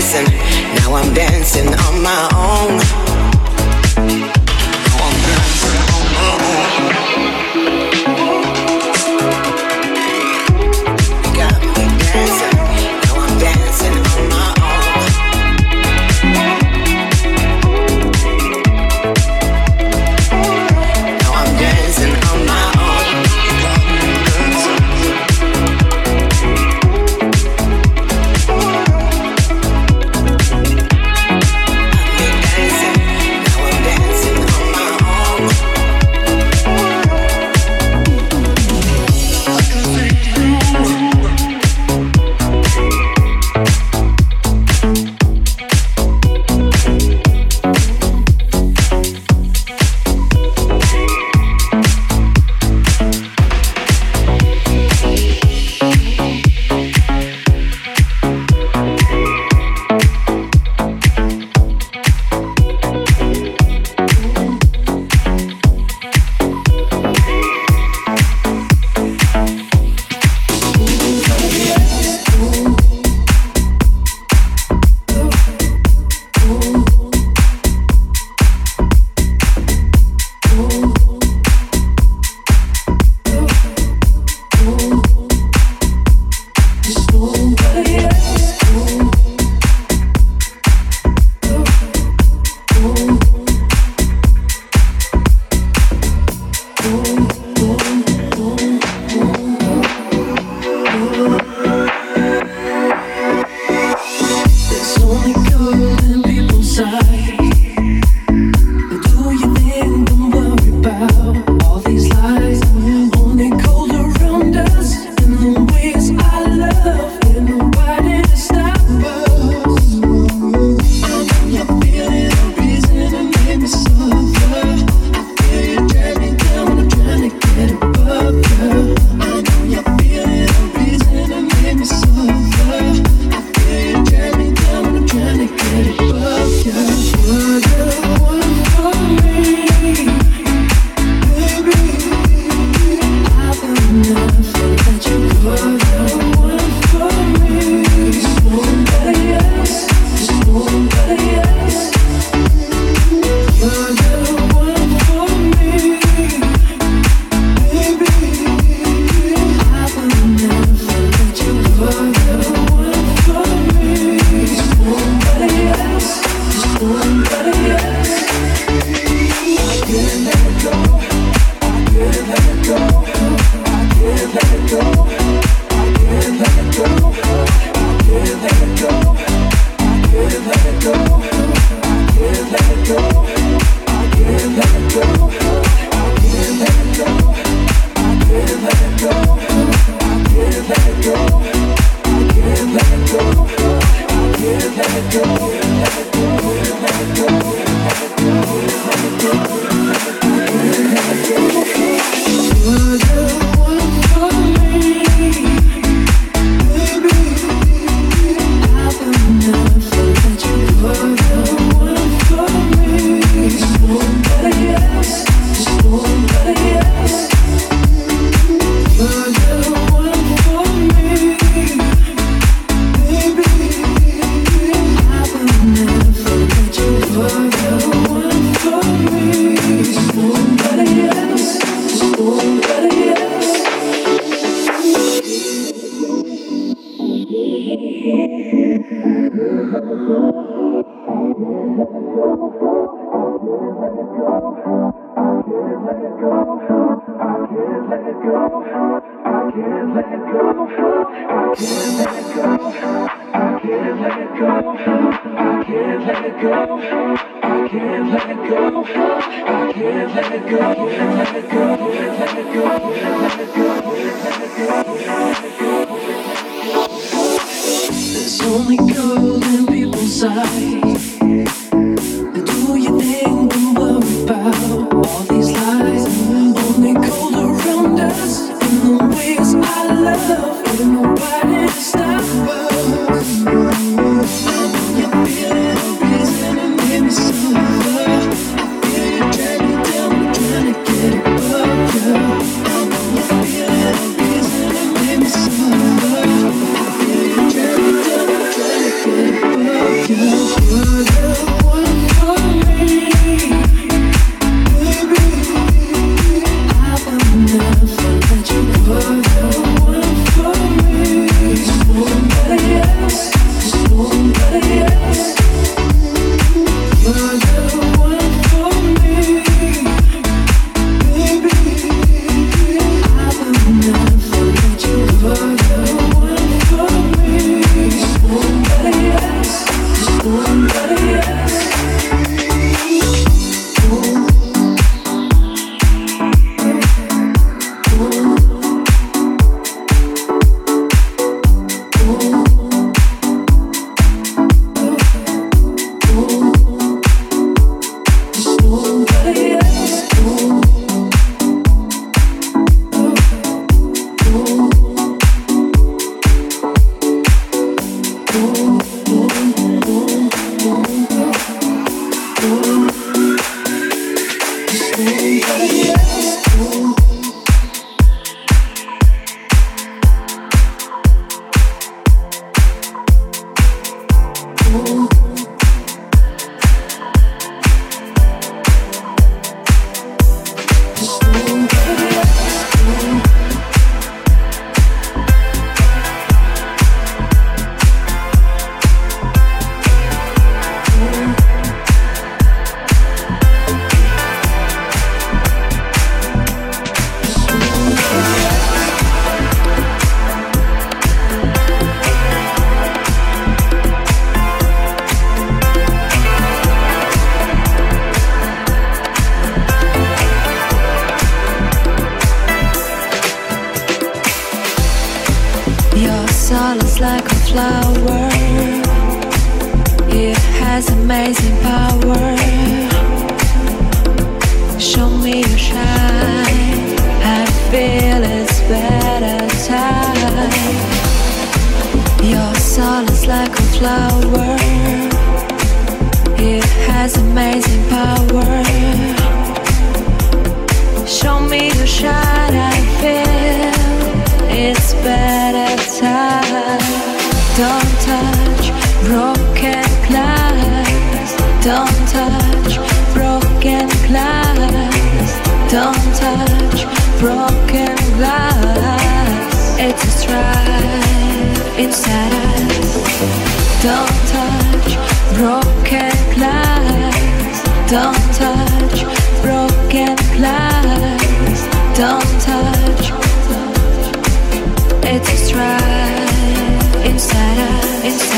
dancing, now I'm dancing on my own.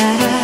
side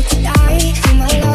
night I feel my life.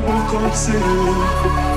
vou acontecer.